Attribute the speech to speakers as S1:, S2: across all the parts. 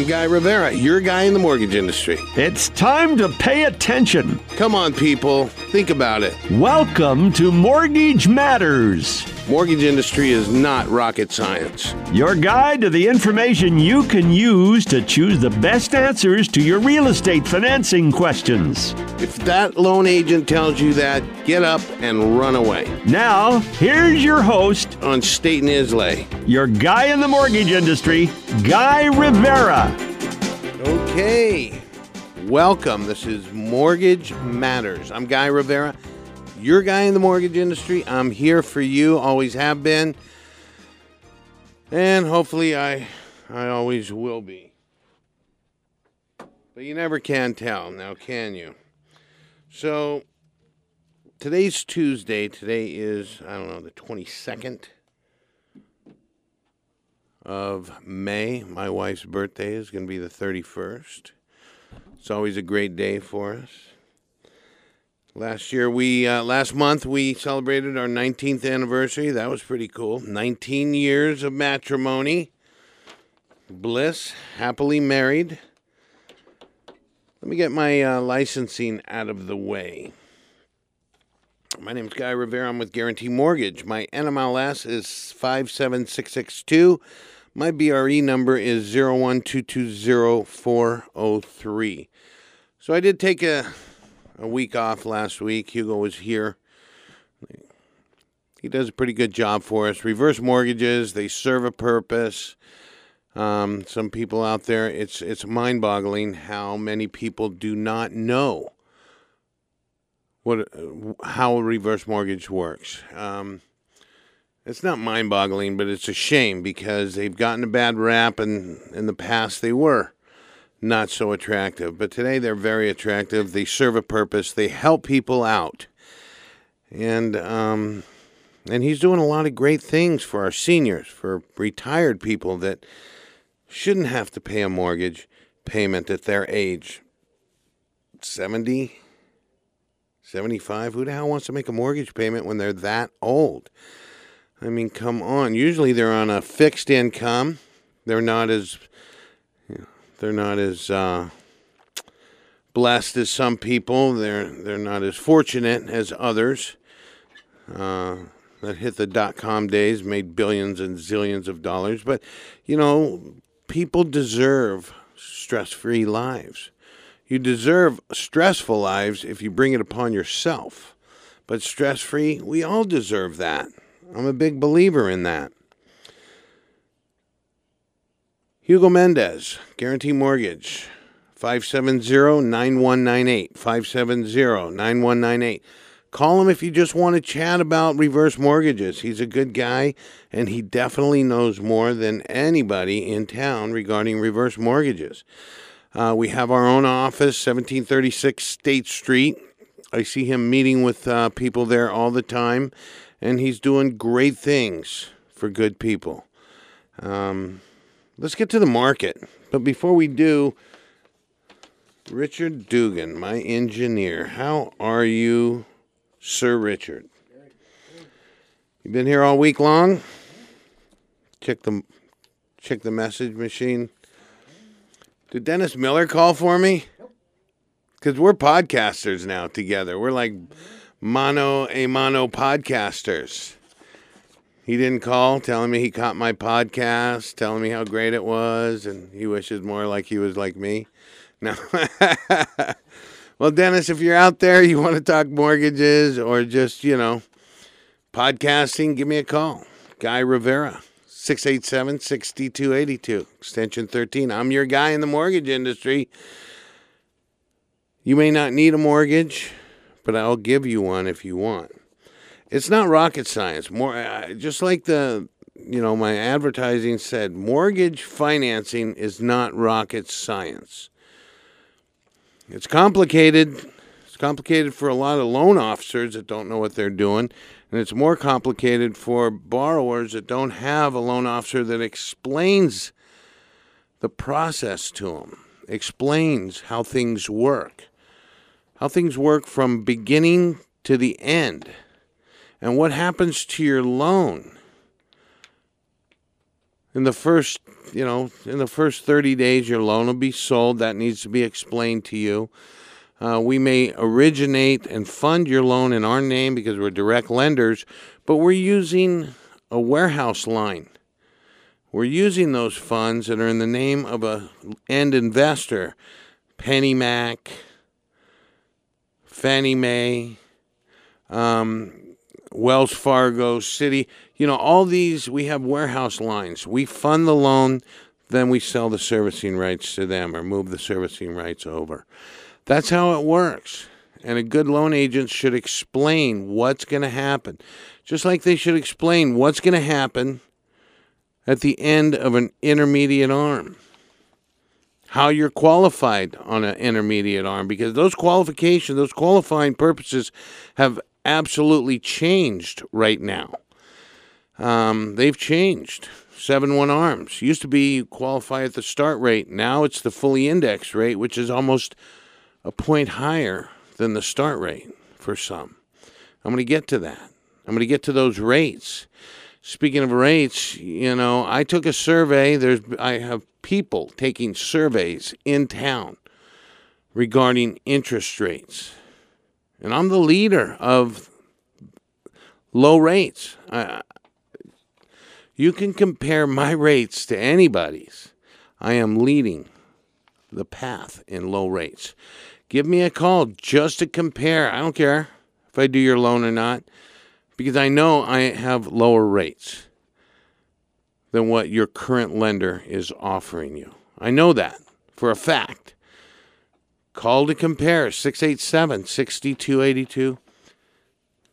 S1: I'm Guy Rivera, your guy in the mortgage industry.
S2: It's time to pay attention.
S1: Come on, people, think about it.
S2: Welcome to Mortgage Matters,
S1: Mortgage industry is not rocket science.
S2: your guide to the information you can use to choose the best answers to your real estate financing questions.
S1: If that loan agent tells you that, get up and run away.
S2: Now, here's your host,
S1: On State and Islay.
S2: your guy in the mortgage industry, Guy Rivera.
S1: Okay, welcome. This is Mortgage Matters. I'm Guy Rivera, your guy in the mortgage industry. I'm here for you, always have been, and hopefully I, I always will be. But you never can tell, now can you? So today's Tuesday. Today is I don't know the 22nd of May. My wife's birthday is going to be the 31st. It's always a great day for us. Last year, we uh, last month we celebrated our 19th anniversary. That was pretty cool. 19 years of matrimony, bliss, happily married. Let me get my uh, licensing out of the way. My name is Guy Rivera. I'm with Guarantee Mortgage. My NMLS is 57662. My BRE number is 012200403. So I did take a, a week off last week. Hugo was here. He does a pretty good job for us. Reverse mortgages, they serve a purpose. Um, some people out there, it's it's mind-boggling how many people do not know what how a reverse mortgage works. Um, it's not mind-boggling, but it's a shame because they've gotten a bad rap, and in the past they were not so attractive. But today they're very attractive. They serve a purpose. They help people out, and um, and he's doing a lot of great things for our seniors, for retired people that shouldn't have to pay a mortgage payment at their age. 70, 75? Who the hell wants to make a mortgage payment when they're that old? I mean, come on. Usually they're on a fixed income. They're not as they're not as uh, blessed as some people. They're they're not as fortunate as others. Uh, that hit the dot com days, made billions and zillions of dollars. But you know, people deserve stress free lives. You deserve stressful lives if you bring it upon yourself. But stress free, we all deserve that. I'm a big believer in that. Hugo Mendez, Guarantee Mortgage, 570 9198. 570 9198. Call him if you just want to chat about reverse mortgages. He's a good guy, and he definitely knows more than anybody in town regarding reverse mortgages. Uh, we have our own office, 1736 State Street. I see him meeting with uh, people there all the time, and he's doing great things for good people. Um, let's get to the market. But before we do, Richard Dugan, my engineer, how are you, Sir Richard? You've been here all week long? Check the check the message machine. Did Dennis Miller call for me? Because we're podcasters now together. We're like mono a mono podcasters. He didn't call telling me he caught my podcast, telling me how great it was, and he wishes more like he was like me. No. well, Dennis, if you're out there, you want to talk mortgages or just, you know, podcasting, give me a call. Guy Rivera, 687 6282, extension 13. I'm your guy in the mortgage industry. You may not need a mortgage, but I'll give you one if you want. It's not rocket science. More uh, just like the you know my advertising said, mortgage financing is not rocket science. It's complicated. It's complicated for a lot of loan officers that don't know what they're doing, and it's more complicated for borrowers that don't have a loan officer that explains the process to them, explains how things work, how things work from beginning to the end, and what happens to your loan. In the first, you know, in the first 30 days, your loan will be sold. That needs to be explained to you. Uh, we may originate and fund your loan in our name because we're direct lenders, but we're using a warehouse line. We're using those funds that are in the name of a end investor, PennyMac, Fannie Mae, um, Wells Fargo, Citi, You know, all these, we have warehouse lines. We fund the loan, then we sell the servicing rights to them or move the servicing rights over. That's how it works. And a good loan agent should explain what's going to happen. Just like they should explain what's going to happen at the end of an intermediate arm. How you're qualified on an intermediate arm, because those qualifications, those qualifying purposes have absolutely changed right now. Um, they've changed. 7 1 arms. Used to be qualify at the start rate. Now it's the fully indexed rate, which is almost a point higher than the start rate for some. I'm going to get to that. I'm going to get to those rates. Speaking of rates, you know, I took a survey. There's I have people taking surveys in town regarding interest rates. And I'm the leader of low rates. I, you can compare my rates to anybody's. I am leading the path in low rates. Give me a call just to compare. I don't care if I do your loan or not because I know I have lower rates than what your current lender is offering you. I know that for a fact. Call to compare 687 6282.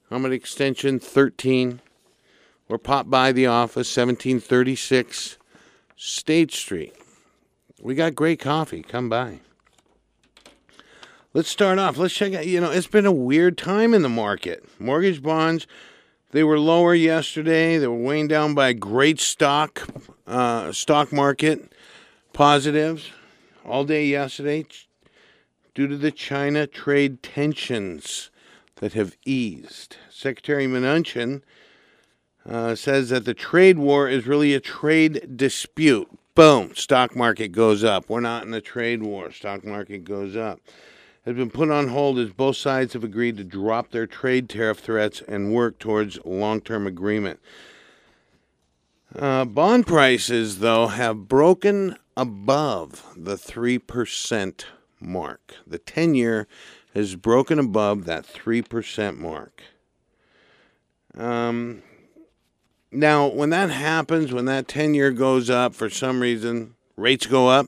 S1: I'm at extension 13 or pop by the office 1736 State Street. We got great coffee. Come by. Let's start off. Let's check out. You know, it's been a weird time in the market. Mortgage bonds, they were lower yesterday. They were weighing down by great stock, uh, stock market positives all day yesterday due to the China trade tensions that have eased. Secretary Mnuchin uh, says that the trade war is really a trade dispute. Boom, stock market goes up. We're not in a trade war. Stock market goes up. Has been put on hold as both sides have agreed to drop their trade tariff threats and work towards long term agreement. Uh, bond prices, though, have broken above the 3% mark. The 10 year has broken above that 3% mark. Um, now, when that happens, when that 10 year goes up for some reason, rates go up.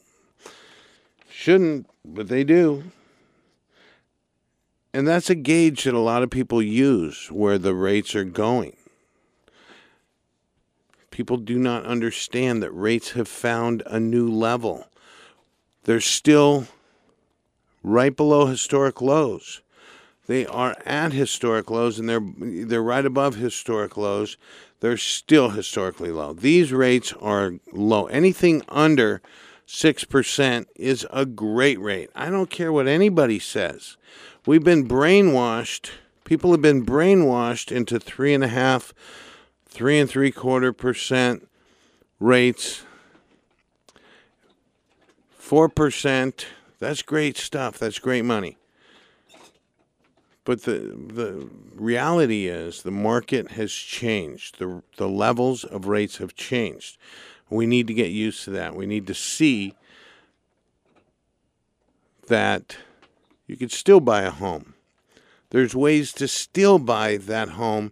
S1: Shouldn't, but they do. And that's a gauge that a lot of people use where the rates are going. People do not understand that rates have found a new level. They're still right below historic lows. They are at historic lows and they're they're right above historic lows. They're still historically low. These rates are low. Anything under 6% is a great rate. I don't care what anybody says. We've been brainwashed. People have been brainwashed into three and a half, three and three quarter percent rates. Four percent. That's great stuff. That's great money. But the the reality is the market has changed. The the levels of rates have changed. We need to get used to that. We need to see that you could still buy a home. There's ways to still buy that home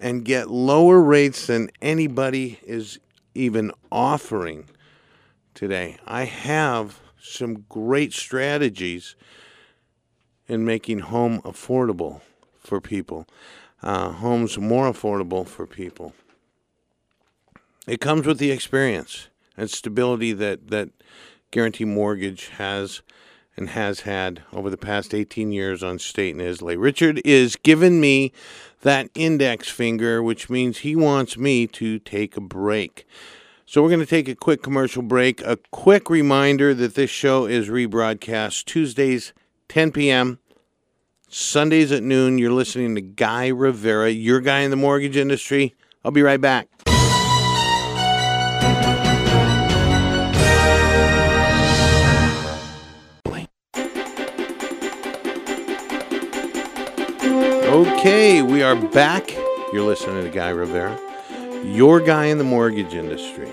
S1: and get lower rates than anybody is even offering today. I have some great strategies in making home affordable for people, uh, homes more affordable for people. It comes with the experience and stability that, that Guarantee Mortgage has and has had over the past 18 years on State and Islay. Richard is giving me that index finger, which means he wants me to take a break. So we're going to take a quick commercial break. A quick reminder that this show is rebroadcast Tuesdays, 10 p.m., Sundays at noon. You're listening to Guy Rivera, your guy in the mortgage industry. I'll be right back. Okay, we are back. You're listening to Guy Rivera, your guy in the mortgage industry.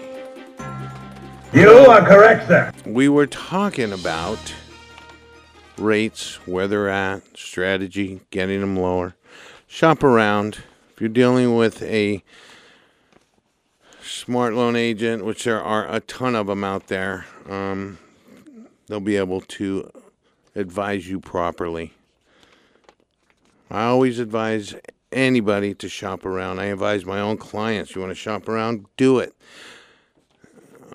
S3: You are correct, sir.
S1: We were talking about rates, where they're at, strategy, getting them lower. Shop around. If you're dealing with a smart loan agent, which there are a ton of them out there, um, they'll be able to advise you properly. I always advise anybody to shop around. I advise my own clients. You want to shop around? Do it.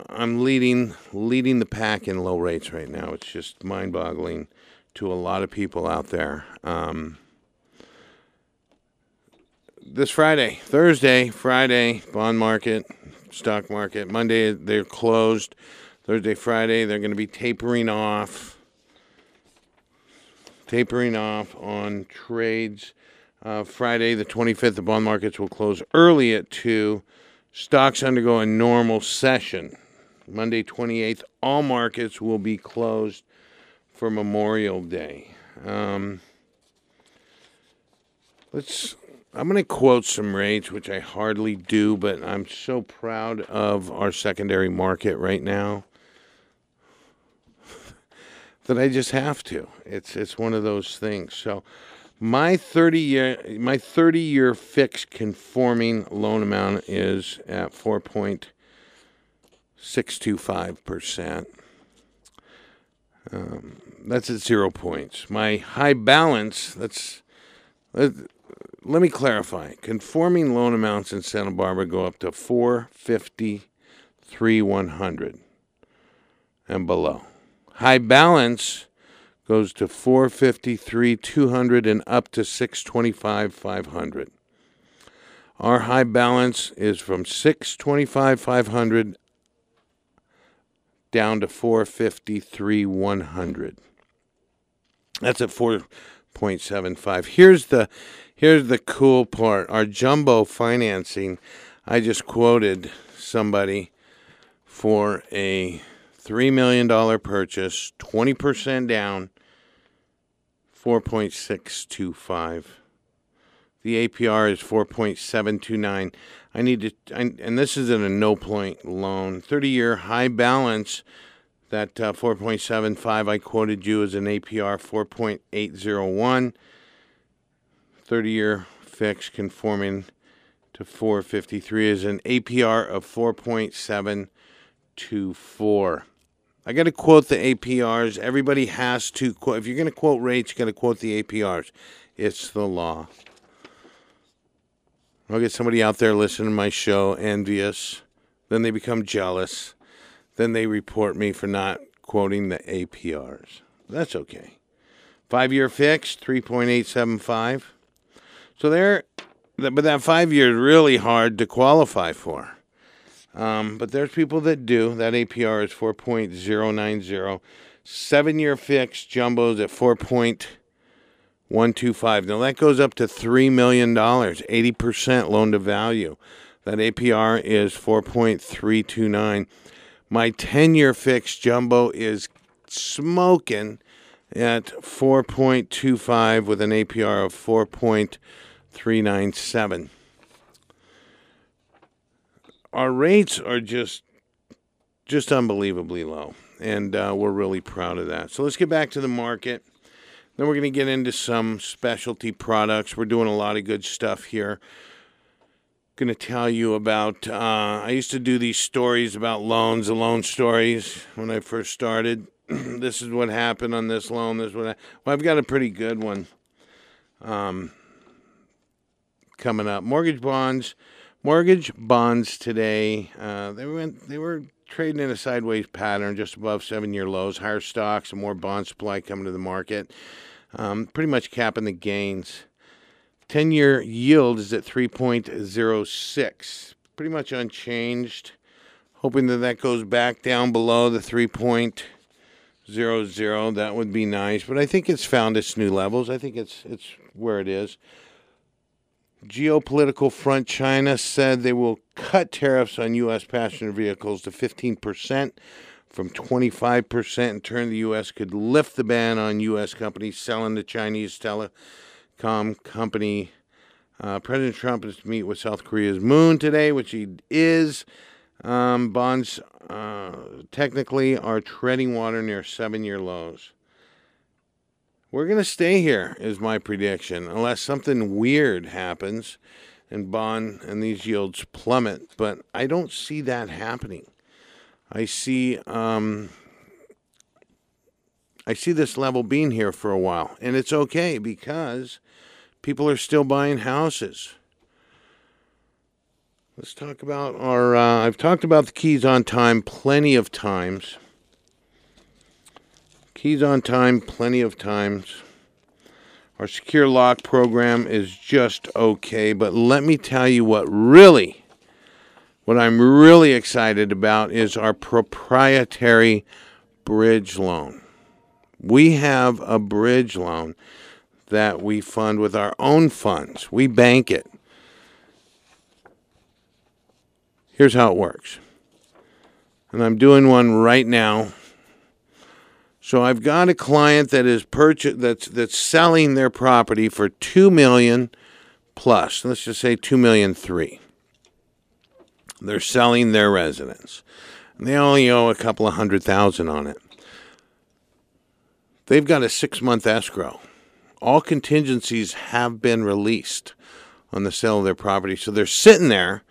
S1: I'm leading leading the pack in low rates right now. It's just mind-boggling to a lot of people out there. Um, this Friday, Thursday, Friday, bond market, stock market. Monday they're closed. Thursday, Friday they're going to be tapering off tapering off on trades. Uh, Friday, the 25th, the bond markets will close early at 2. Stocks undergo a normal session. Monday, 28th, all markets will be closed for Memorial Day. Um, let's. I'm going to quote some rates, which I hardly do, but I'm so proud of our secondary market right now that I just have to. It's it's one of those things. So my 30 year my 30 year fixed conforming loan amount is at 4.625 percent. Um, that's at zero points. My high balance. That's let, let me clarify. Conforming loan amounts in Santa Barbara go up to 453 100 and below. High balance goes to 453 200 and up to 625 500. Our high balance is from 625 500 down to 453 100. That's at 4.75. Here's the here's the cool part. Our jumbo financing, I just quoted somebody for a $3 million purchase, 20% down, 4.625. The APR is 4.729. I need to, I, and this is in a no point loan. 30 year high balance, that uh, 4.75 I quoted you as an APR 4.801. 30 year fixed conforming to 453 is an APR of 4.724. I got to quote the APRs. Everybody has to quote. If you're going to quote rates, you got to quote the APRs. It's the law. I'll get somebody out there listening to my show envious. Then they become jealous. Then they report me for not quoting the APRs. That's okay. Five year fixed, 3.875. So there, but that five year is really hard to qualify for. Um, but there's people that do. That APR is 4.090. Seven year fixed jumbos at 4.125. Now that goes up to $3 million, 80% loan to value. That APR is 4.329. My 10 year fixed jumbo is smoking at 4.25 with an APR of 4.397 our rates are just just unbelievably low, and uh, we're really proud of that. So let's get back to the market. Then we're going to get into some specialty products. We're doing a lot of good stuff here. Going to tell you about. Uh, I used to do these stories about loans, the loan stories when I first started. this is what happened on this loan. This is what I, well, I've got a pretty good one um, coming up. Mortgage bonds Mortgage bonds today, uh, they went they were trading in a sideways pattern, just above seven-year lows. Higher stocks and more bond supply coming to the market, um, pretty much capping the gains. Ten-year yield is at 3.06, pretty much unchanged. Hoping that that goes back down below the 3.00. That would be nice, but I think it's found its new levels. I think it's it's where it is geopolitical front, China said they will cut tariffs on U.S. passenger vehicles to 15% from 25%. In turn, the U.S. could lift the ban on U.S. companies selling to Chinese telecom company. Uh, President Trump is to meet with South Korea's Moon today, which he is. Um, bonds uh, technically are treading water near seven year lows. We're going to stay here, is my prediction, unless something weird happens and bond and these yields plummet. But I don't see that happening. I see um, I see this level being here for a while, and it's okay because people are still buying houses. Let's talk about our. Uh, I've talked about the keys on time plenty of times. Keys on time plenty of times. Our secure lock program is just okay, but let me tell you what really, what I'm really excited about is our proprietary bridge loan. We have a bridge loan that we fund with our own funds, we bank it. Here's how it works. And I'm doing one right now so I've got a client that is purchase that's that's selling their property for two million plus. Let's just say two million three. They're selling their residence. And they only owe a couple of hundred thousand on it. They've got a six month escrow. All contingencies have been released on the sale of their property. So they're sitting there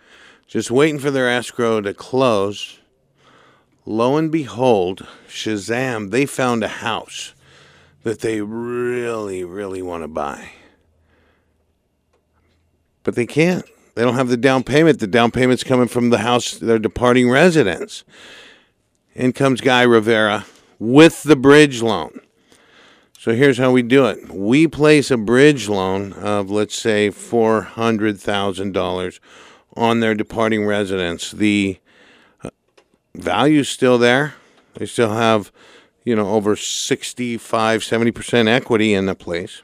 S1: just waiting for their escrow to close lo and behold, Shazam, they found a house that they really, really want to buy. But they can't. They don't have the down payment. The down payment's coming from the house, their departing residents. In comes Guy Rivera with the bridge loan. So here's how we do it we place a bridge loan of, let's say, $400,000 on their departing residents. The value's still there. They still have, you know, over 65, 70% equity in the place.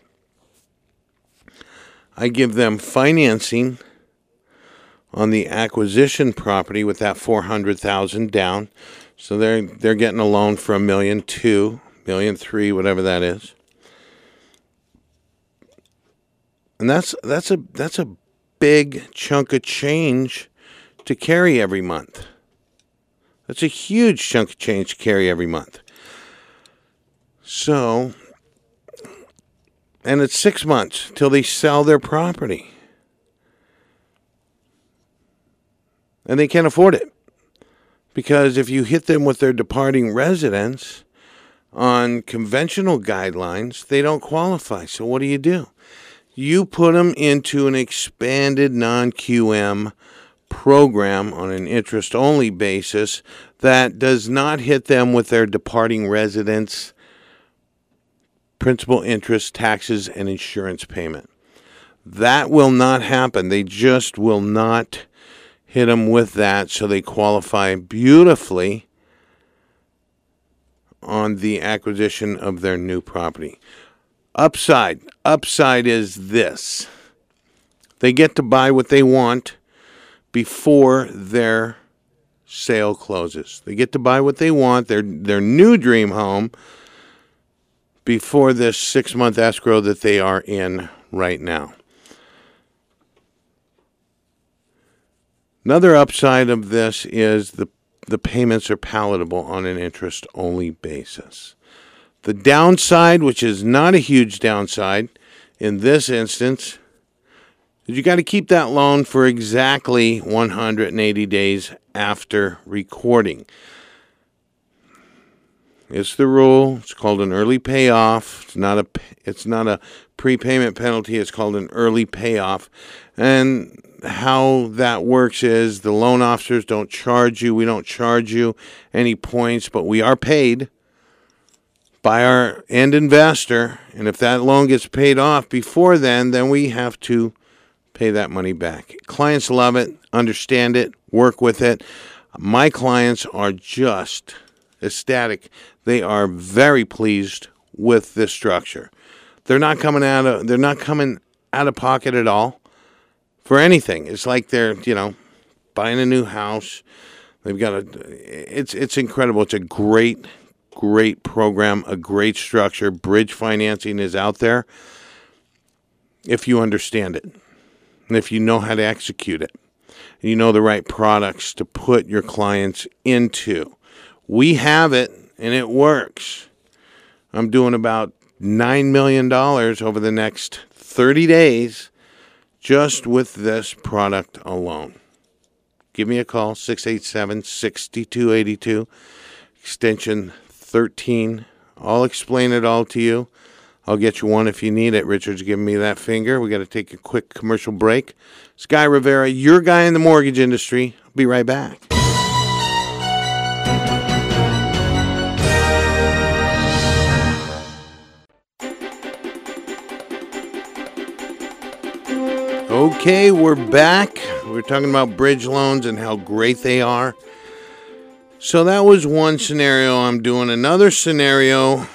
S1: I give them financing on the acquisition property with that 400,000 down. So they're they're getting a loan for a million two, million three, whatever that is. And that's that's a that's a big chunk of change to carry every month. That's a huge chunk of change to carry every month. So, and it's six months till they sell their property. And they can't afford it. Because if you hit them with their departing residence on conventional guidelines, they don't qualify. So, what do you do? You put them into an expanded non QM program on an interest only basis that does not hit them with their departing residence principal interest taxes and insurance payment. That will not happen. They just will not hit them with that so they qualify beautifully on the acquisition of their new property. Upside. Upside is this. They get to buy what they want before their sale closes. They get to buy what they want, their their new dream home before this 6-month escrow that they are in right now. Another upside of this is the the payments are palatable on an interest only basis. The downside, which is not a huge downside in this instance, you got to keep that loan for exactly 180 days after recording. It's the rule. It's called an early payoff. It's not a it's not a prepayment penalty. It's called an early payoff. And how that works is the loan officers don't charge you. We don't charge you any points, but we are paid by our end investor. And if that loan gets paid off before then, then we have to pay that money back. Clients love it, understand it, work with it. My clients are just ecstatic. They are very pleased with this structure. They're not coming out of they're not coming out of pocket at all for anything. It's like they're, you know, buying a new house. They've got a it's it's incredible. It's a great great program, a great structure. Bridge financing is out there if you understand it and if you know how to execute it. You know the right products to put your clients into. We have it and it works. I'm doing about $9 million over the next 30 days just with this product alone. Give me a call, 687 6282, extension 13. I'll explain it all to you. I'll get you one if you need it. Richard's giving me that finger. We got to take a quick commercial break. Guy Rivera, your guy in the mortgage industry. I'll be right back. Okay, we're back. We're talking about bridge loans and how great they are. So that was one scenario. I'm doing another scenario.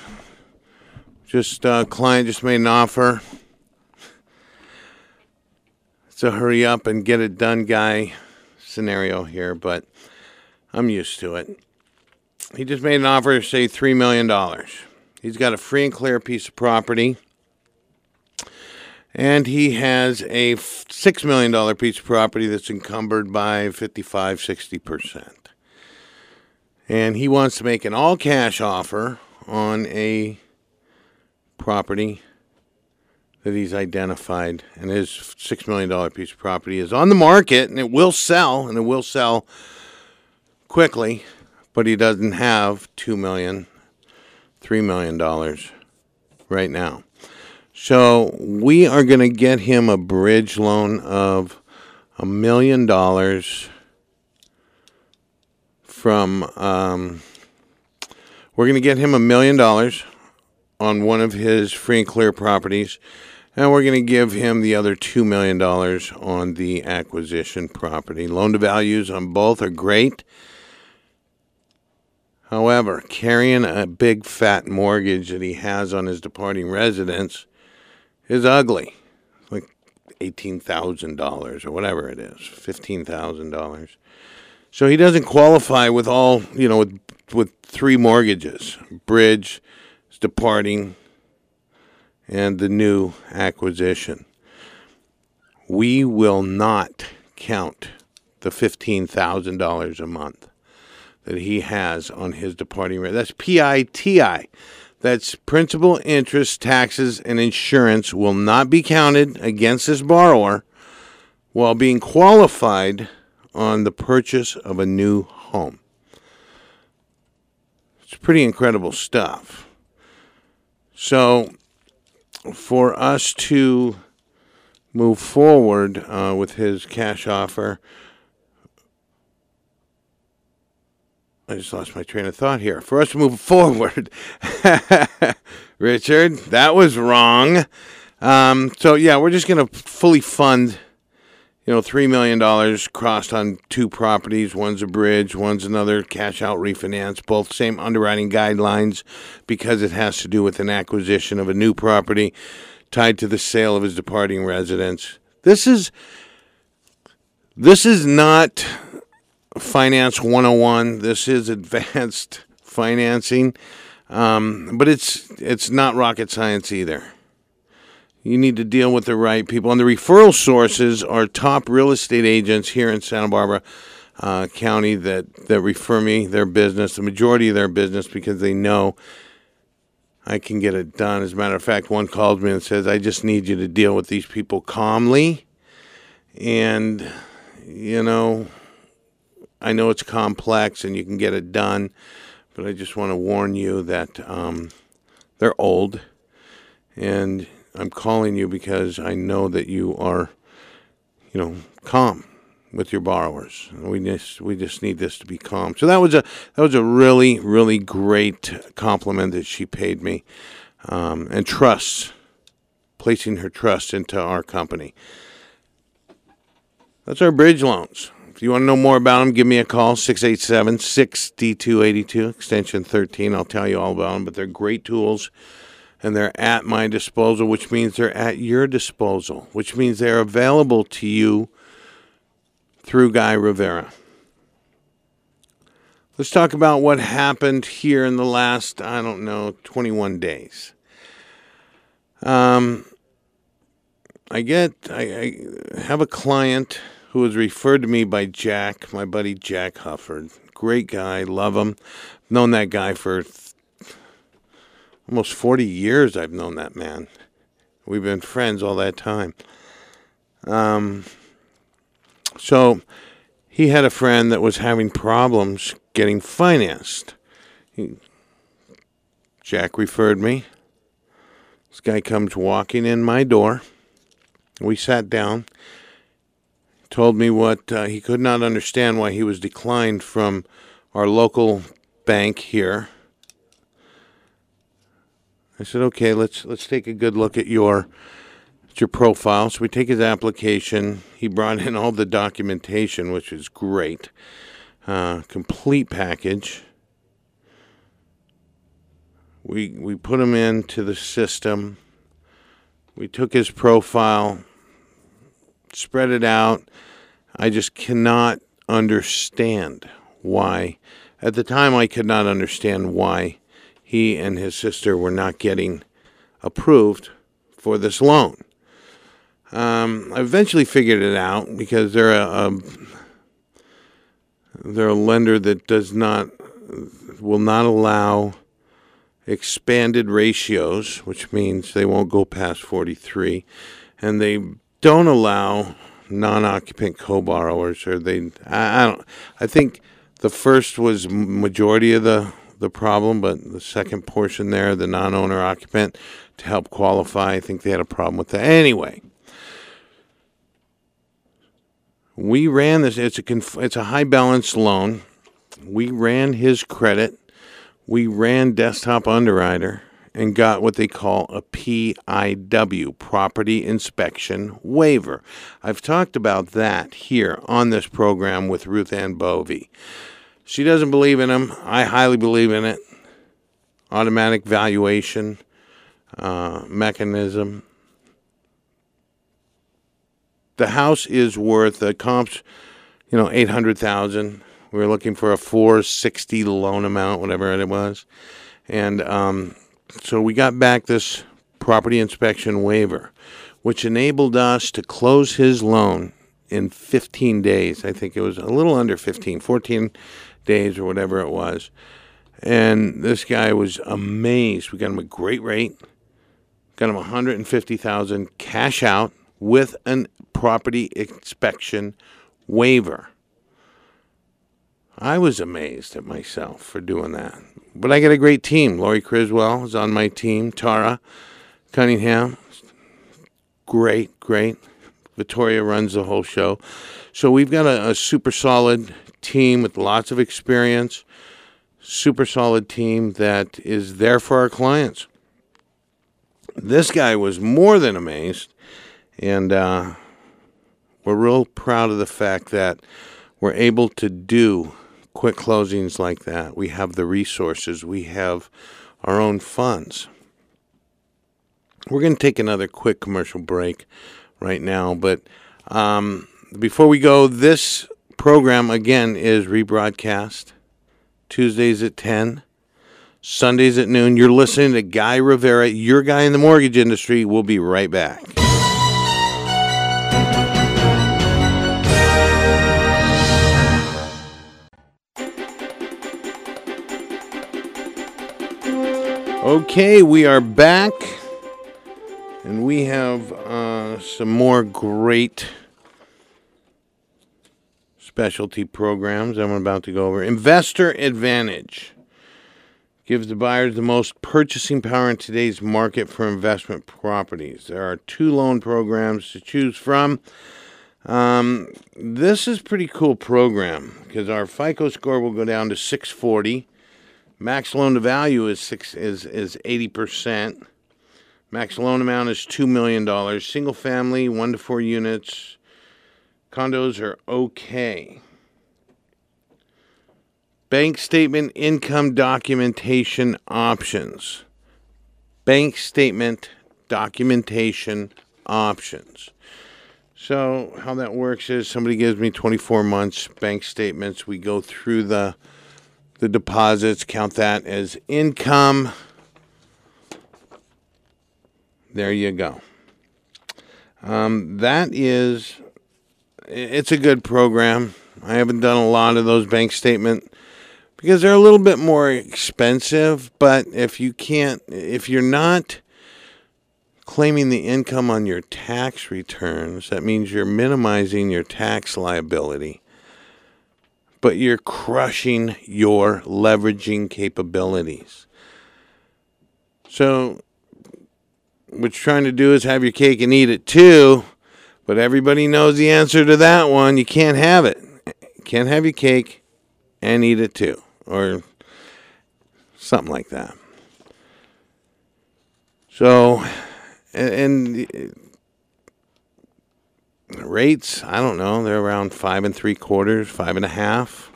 S1: Just a uh, client just made an offer. It's a hurry up and get it done guy scenario here, but I'm used to it. He just made an offer, to say $3 million. He's got a free and clear piece of property and he has a $6 million piece of property that's encumbered by 55, 60%. And he wants to make an all cash offer on a property that he's identified. And his $6 million piece of property is on the market and it will sell, and it will sell quickly, but he doesn't have $2 million, $3 million right now. So we are going to get him a bridge loan of a million dollars from. Um, we're going to get him a million dollars on one of his free and clear properties, and we're going to give him the other two million dollars on the acquisition property. Loan to values on both are great. However, carrying a big fat mortgage that he has on his departing residence is ugly. Like $18,000 or whatever it is, $15,000. So he doesn't qualify with all, you know, with, with three mortgages bridge, departing, and the new acquisition. We will not count the $15,000 a month that he has on his departing rate. That's PITI that's principal, interest, taxes, and insurance will not be counted against this borrower while being qualified on the purchase of a new home. It's pretty incredible stuff. So, for us to move forward uh, with his cash offer, I just lost my train of thought here. For us to move forward, Richard, that was wrong. Um, so yeah, we're just going to fully fund, you know, three million dollars crossed on two properties. One's a bridge, one's another cash out refinance. Both same underwriting guidelines because it has to do with an acquisition of a new property tied to the sale of his departing residence. This is this is not Finance 101. This is advanced financing, um, but it's it's not rocket science either. You need to deal with the right people, and the referral sources are top real estate agents here in Santa Barbara uh, County that that refer me their business, the majority of their business, because they know I can get it done. As a matter of fact, one called me and says, "I just need you to deal with these people calmly," and you know I know it's complex and you can get it done, but I just want to warn you that um, they're old, and I'm calling you because I know that you are, you know, calm with your borrowers. We just we just need this to be calm. So that was a that was a really really great compliment that she paid me, um, and trust, placing her trust into our company. That's our bridge loans. If you want to know more about them, give me a call, 687 6282, extension 13. I'll tell you all about them, but they're great tools and they're at my disposal, which means they're at your disposal, which means they're available to you through Guy Rivera. Let's talk about what happened here in the last, I don't know, 21 days. Um, I get I, I have a client who was referred to me by Jack, my buddy Jack Hufford. Great guy, love him. Known that guy for almost 40 years. I've known that man. We've been friends all that time. Um, so he had a friend that was having problems getting financed. He, Jack referred me. This guy comes walking in my door. We sat down. Told me what uh, he could not understand why he was declined from our local bank here. I said, "Okay, let's let's take a good look at your at your profile." So we take his application. He brought in all the documentation, which is great, uh, complete package. We we put him into the system. We took his profile, spread it out. I just cannot understand why. At the time, I could not understand why he and his sister were not getting approved for this loan. Um, I eventually figured it out because they're a, a they're a lender that does not will not allow expanded ratios, which means they won't go past 43, and they don't allow non-occupant co-borrowers, or they I, I don't I think the first was majority of the the problem, but the second portion there, the non-owner occupant, to help qualify, I think they had a problem with that. Anyway, we ran this. It's a conf, it's a high balance loan. We ran his credit. We ran Desktop Underwriter and got what they call a PIW, Property Inspection Waiver. I've talked about that here on this program with Ruth Ann Bovey. She doesn't believe in them. I highly believe in it. Automatic valuation uh, mechanism. The house is worth the comps, you know, eight hundred thousand. We were looking for a four sixty loan amount, whatever it was, and um, so we got back this property inspection waiver, which enabled us to close his loan in 15 days. I think it was a little under 15, 14 days or whatever it was. And this guy was amazed. We got him a great rate. Got him 150,000 cash out with an property inspection waiver. I was amazed at myself for doing that. But I got a great team. Lori Criswell is on my team. Tara Cunningham, great, great. Victoria runs the whole show. So we've got a, a super solid team with lots of experience, super solid team that is there for our clients. This guy was more than amazed, and uh, we're real proud of the fact that we're able to do quick closings like that. We have the resources, we have our own funds. We're going to take another quick commercial break right now, but um, before we go, this program again is rebroadcast Tuesdays at 10, Sundays at noon. You're listening to Guy Rivera, your guy in the mortgage industry. We'll be right back. Okay, we are back, and we have uh, some more great specialty programs I'm about to go over. Investor Advantage gives the buyers the most purchasing power in today's market for investment properties. There are two loan programs to choose from. Um, this is pretty cool program because our FICO score will go down to 640 Max loan to value is six is is eighty percent. Max loan amount is two million dollars. Single family, one to four units. Condos are okay. Bank statement income documentation options. Bank statement documentation options. So, how that works is somebody gives me 24 months bank statements. We go through the the deposits, count that as income. There you go. Um, that is, it's a good program. I haven't done a lot of those bank statement because they're a little bit more expensive. But if you can't, if you're not claiming the income on your tax returns, that means you're minimizing your tax liability, but you're crushing your leveraging capabilities. So, what you're trying to do is have your cake and eat it too, but everybody knows the answer to that one. You can't have it. Can't have your cake and eat it too, or something like that. So, and, and rates, I don't know, they're around five and three quarters, five and a half,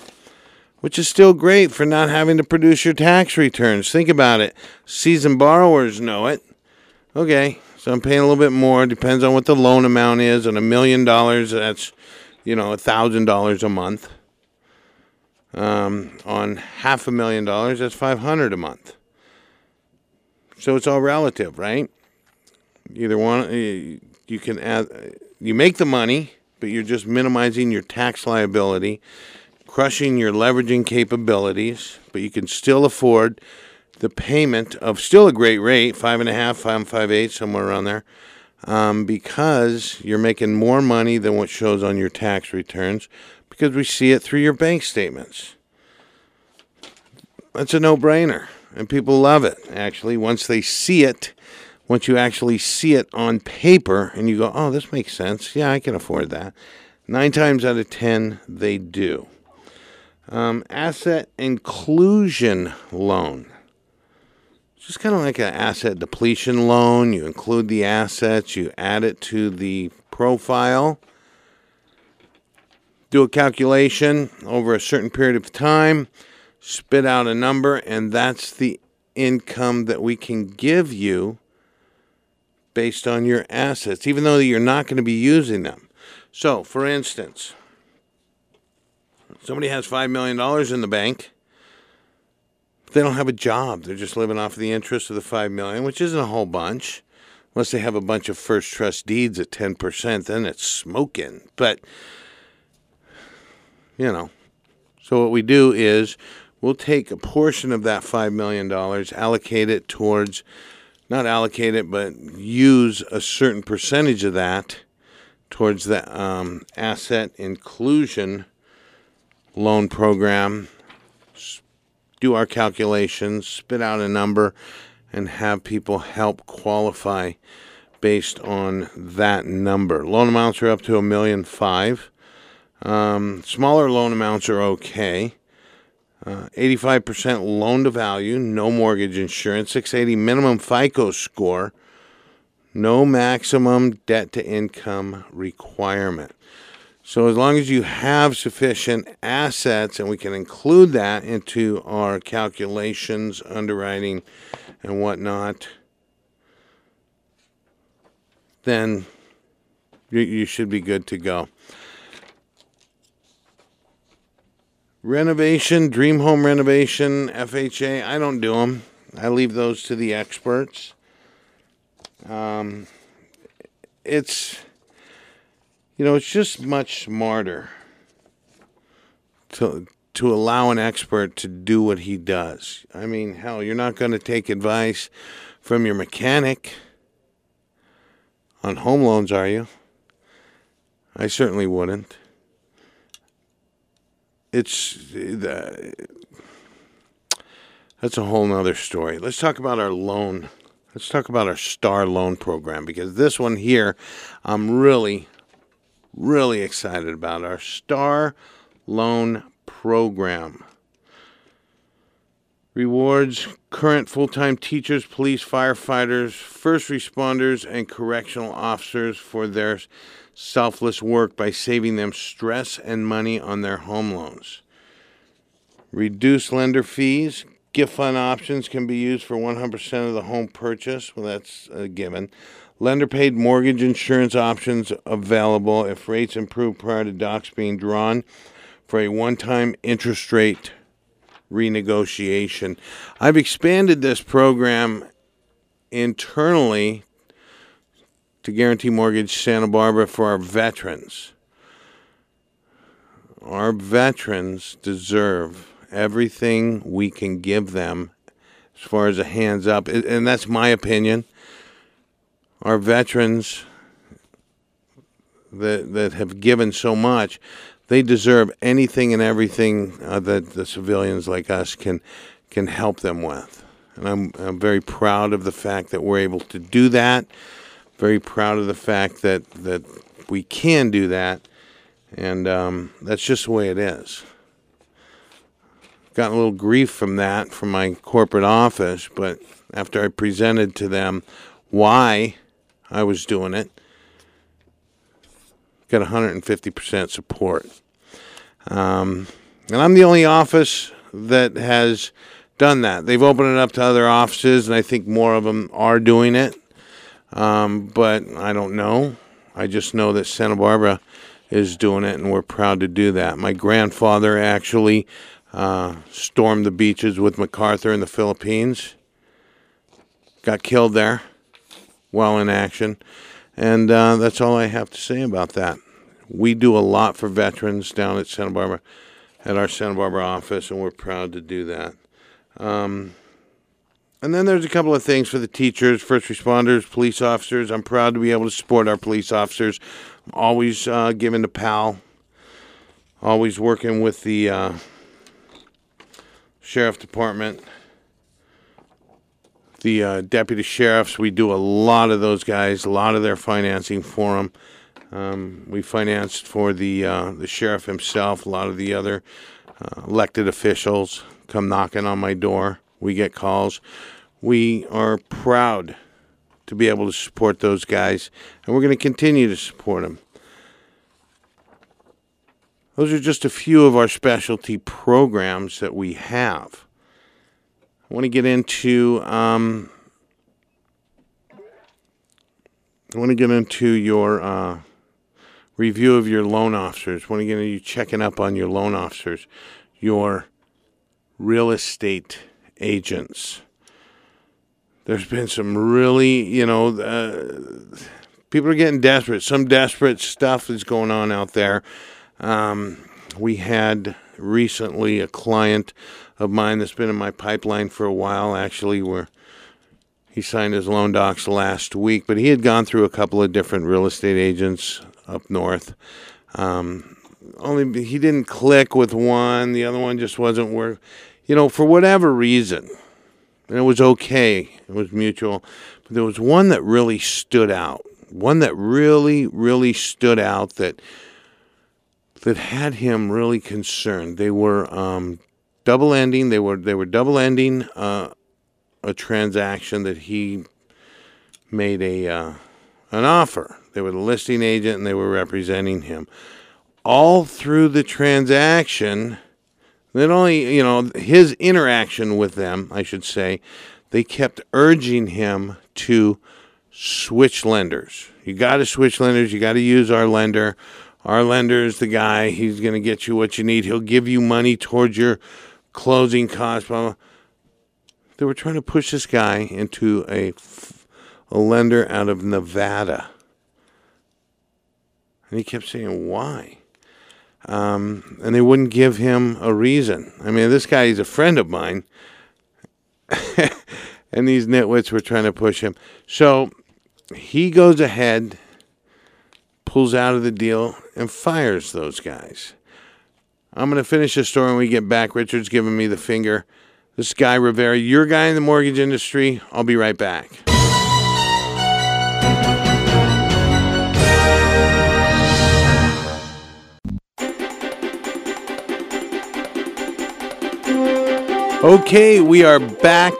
S1: which is still great for not having to produce your tax returns. Think about it. Seasoned borrowers know it. Okay, so I'm paying a little bit more. Depends on what the loan amount is. On a million dollars, that's you know a thousand dollars a month. Um, on half a million dollars, that's five hundred a month. So it's all relative, right? Either one, you can add, you make the money, but you're just minimizing your tax liability, crushing your leveraging capabilities, but you can still afford the payment of still a great rate, five and a half, five, five, eight, somewhere around there, um, because you're making more money than what shows on your tax returns, because we see it through your bank statements. That's a no-brainer, and people love it. Actually, once they see it once you actually see it on paper and you go, oh, this makes sense. Yeah, I can afford that. Nine times out of ten, they do. Um, asset inclusion loan. It's just kind of like an asset depletion loan. You include the assets, you add it to the profile, do a calculation over a certain period of time, spit out a number, and that's the income that we can give you based on your assets, even though you're not going to be using them. So, for instance, somebody has $5 million in the bank. They don't have a job. They're just living off of the interest of the 5 million, which isn't a whole bunch. Unless they have a bunch of first trust deeds at 10%, then it's smoking. But, you know, so what we do is we'll take a portion of that $5 million, allocate it towards not allocate it, but use a certain percentage of that towards the um, asset inclusion loan program. Do our calculations, spit out a number, and have people help qualify based on that number. Loan amounts are up to a million five. Um, smaller loan amounts are okay. Uh, 85% loan to value, no mortgage insurance, 680 minimum FICO score, no maximum debt to income requirement. So, as long as you have sufficient assets, and we can include that into our calculations, underwriting, and whatnot, then you, you should be good to go. Renovation, dream home renovation, FHA, I don't do them. I leave those to the experts. Um, it's, you know, it's just much smarter to to allow an expert to do what he does. I mean, hell, you're not going to take advice from your mechanic on home loans, are you? I certainly wouldn't it's the, that's a whole nother story. Let's talk about our loan. Let's talk about our STAR loan program because this one here, I'm really, really excited about our STAR loan program. Rewards current full time teachers, police, firefighters, first responders, and correctional officers for their selfless work by saving them stress and money on their home loans. Reduce lender fees. Gift fund options can be used for 100% of the home purchase. Well, that's a given. Lender paid mortgage insurance options available if rates improve prior to docs being drawn for a one time interest rate renegotiation. I've expanded this program internally to Guarantee Mortgage Santa Barbara for our veterans. Our veterans deserve everything we can give them as far as a hands up, and that's my opinion. Our veterans that that have given so much, they deserve anything and everything uh, that the civilians like us can can help them with. And I'm I'm very proud of the fact that we're able to do that. Very proud of the fact that that we can do that, and um, that's just the way it is. Got a little grief from that from my corporate office, but after I presented to them why I was doing it, got 150% support. Um, and I'm the only office that has done that. They've opened it up to other offices, and I think more of them are doing it. Um, but I don't know. I just know that Santa Barbara is doing it, and we're proud to do that. My grandfather actually uh, stormed the beaches with MacArthur in the Philippines, got killed there while in action. And uh, that's all I have to say about that. We do a lot for veterans down at Santa Barbara, at our Santa Barbara office, and we're proud to do that. Um, and then there's a couple of things for the teachers, first responders, police officers. I'm proud to be able to support our police officers. I'm always uh, giving to PAL, always working with the uh, sheriff department the uh, deputy sheriffs. We do a lot of those guys, a lot of their financing for them. Um, we financed for the uh, the sheriff himself. A lot of the other uh, elected officials come knocking on my door. We get calls. We are proud to be able to support those guys, and we're going to continue to support them. Those are just a few of our specialty programs that we have. I want to get into um, I want to get into your uh, review of your loan officers. I want to get into you checking up on your loan officers, your real estate agents. There's been some really, you know, uh, people are getting desperate. Some desperate stuff is going on out there. Um, we had recently a client of mine that's been in my pipeline for a while, actually, where he signed his loan docs last week, but he had gone through a couple of different real estate agents up north. Um, only he didn't click with one, the other one just wasn't work. You know, for whatever reason, and it was okay, it was mutual, but there was one that really stood out. One that really, really stood out that that had him really concerned. They were um, double ending. They were they were double ending uh, a transaction that he made a uh, an offer. They were the listing agent and they were representing him. All through the transaction, not only you know his interaction with them, I should say, they kept urging him to switch lenders. You got to switch lenders. You got to use our lender. Our lender is the guy. He's going to get you what you need. He'll give you money towards your closing costs, blah, blah. They were trying to push this guy into a, a lender out of Nevada. And he kept saying, why? Um, and they wouldn't give him a reason. I mean, this guy is a friend of mine. and these nitwits were trying to push him. So he goes ahead, pulls out of the deal, and fires those guys. I'm going to finish the story when we get back. Richard's giving me the finger. This is Guy Rivera, your guy in the mortgage industry. I'll be right back. Okay, we are back.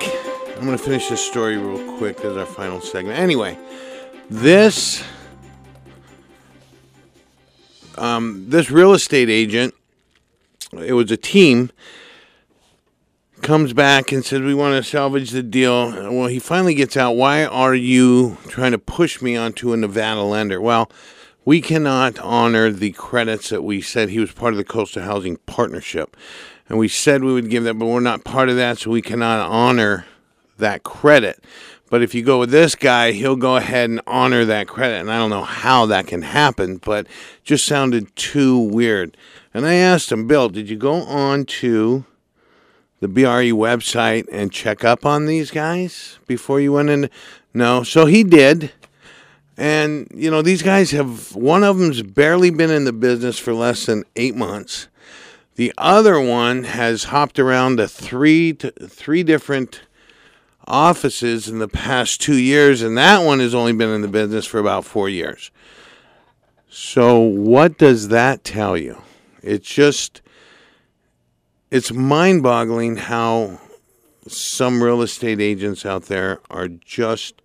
S1: I'm going to finish this story real quick as our final segment. Anyway, this um, this real estate agent it was a team comes back and says we want to salvage the deal. Well, he finally gets out. Why are you trying to push me onto a Nevada lender? Well, we cannot honor the credits that we said he was part of the coastal housing partnership, and we said we would give that, but we're not part of that, so we cannot honor that credit. But if you go with this guy, he'll go ahead and honor that credit. And I don't know how that can happen, but just sounded too weird. And I asked him, Bill, did you go on to the BRE website and check up on these guys before you went in? No. So he did. And, you know, these guys have, one of them's barely been in the business for less than eight months. The other one has hopped around to three, to three different offices in the past two years, and that one has only been in the business for about four years. So, what does that tell you? It's just, it's mind boggling how some real estate agents out there are just,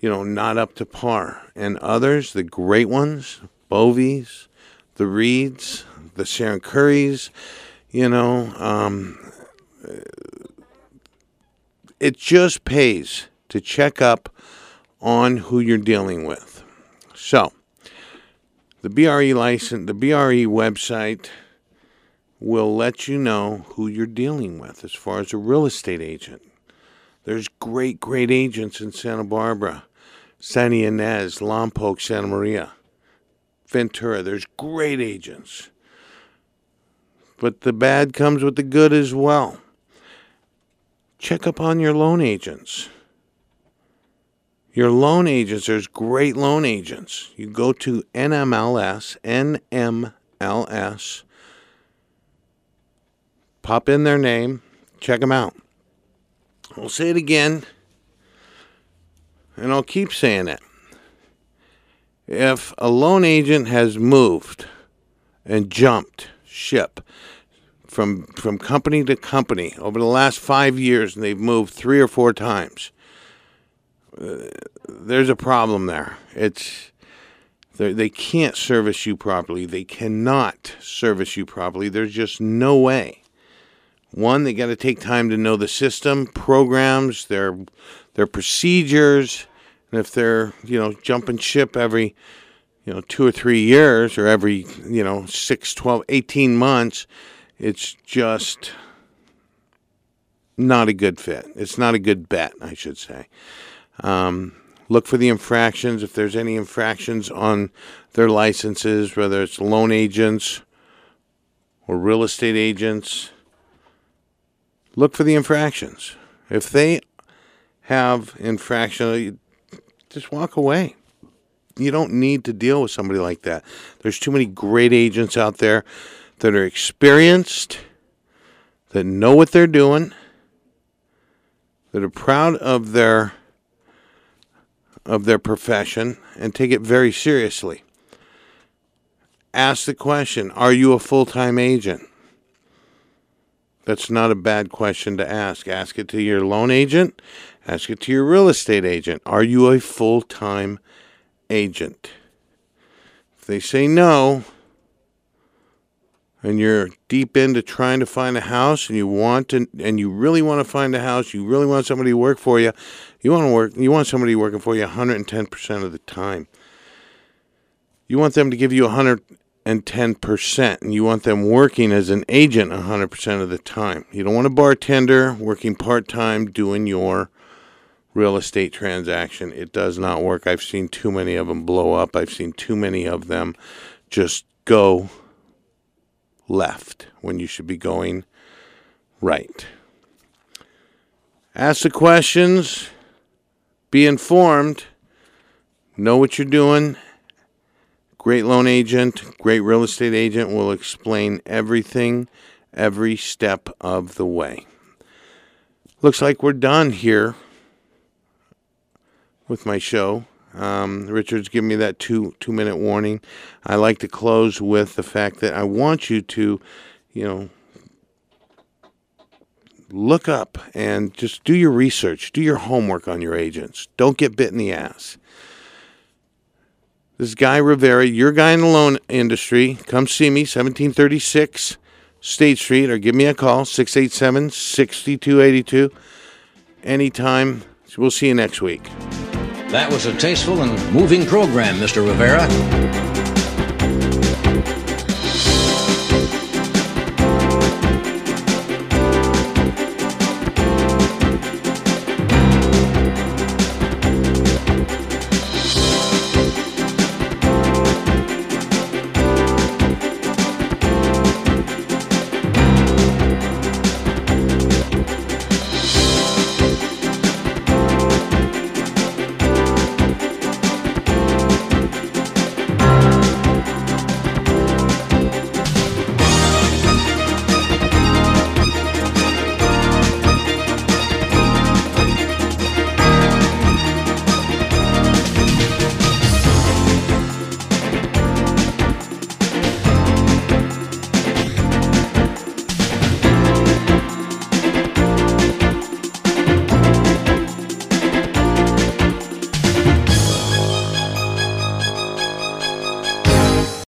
S1: you know, not up to par. And others, the great ones, Bovies, the Reeds, the Sharon Curries, you know, um, it just pays to check up on who you're dealing with. So, the BRE license, the BRE website will let you know who you're dealing with as far as a real estate agent. There's great, great agents in Santa Barbara, Santa Ynez, Lompoc, Santa Maria, Ventura. There's great agents. But the bad comes with the good as well check up on your loan agents. Your loan agents, there's great loan agents. You go to NMLS, NMLS, pop in their name, check them out. I'll say it again, and I'll keep saying it. If a loan agent has moved and jumped ship from from company to company over the last five years, and they've moved three or four times. Uh, there's a problem there. It's they can't service you properly. They cannot service you properly. There's just no way. One, they got to take time to know the system, programs, their their procedures, and if they're you know jumping ship every you know two or three years or every you know six, twelve, eighteen months it's just not a good fit. It's not a good bet, I should say. Um, look for the infractions. If there's any infractions on their licenses, whether it's loan agents or real estate agents, look for the infractions. If they have infraction, just walk away. You don't need to deal with somebody like that. There's too many great agents out there that are experienced, that know what they're doing, that are proud of their of their profession and take it very seriously. Ask the question, are you a full-time agent? That's not a bad question to ask. Ask it to your loan agent, ask it to your real estate agent. Are you a full-time agent? If they say no, and you're deep into trying to find a house and you want to and you really want to find a house, you really want somebody to work for you, you want to work you want somebody working for you 110% of the time. You want them to give you 110% and you want them working as an agent 100% of the time. You don't want a bartender working part-time doing your real estate transaction. It does not work. I've seen too many of them blow up. I've seen too many of them just go left when you should be going right. Ask the questions, be informed, know what you're doing. Great loan agent, great real estate agent will explain everything every step of the way. Looks like we're done here with my show. Um, Richard's given me that two two minute warning. I like to close with the fact that I want you to, you know, look up and just do your research, do your homework on your agents. Don't get bit in the ass. This Guy Rivera, your guy in the loan industry, come see me, 1736 State Street, or give me a call, 687 6282. Anytime. We'll see you next week.
S4: That was a tasteful and moving program, Mr. Rivera.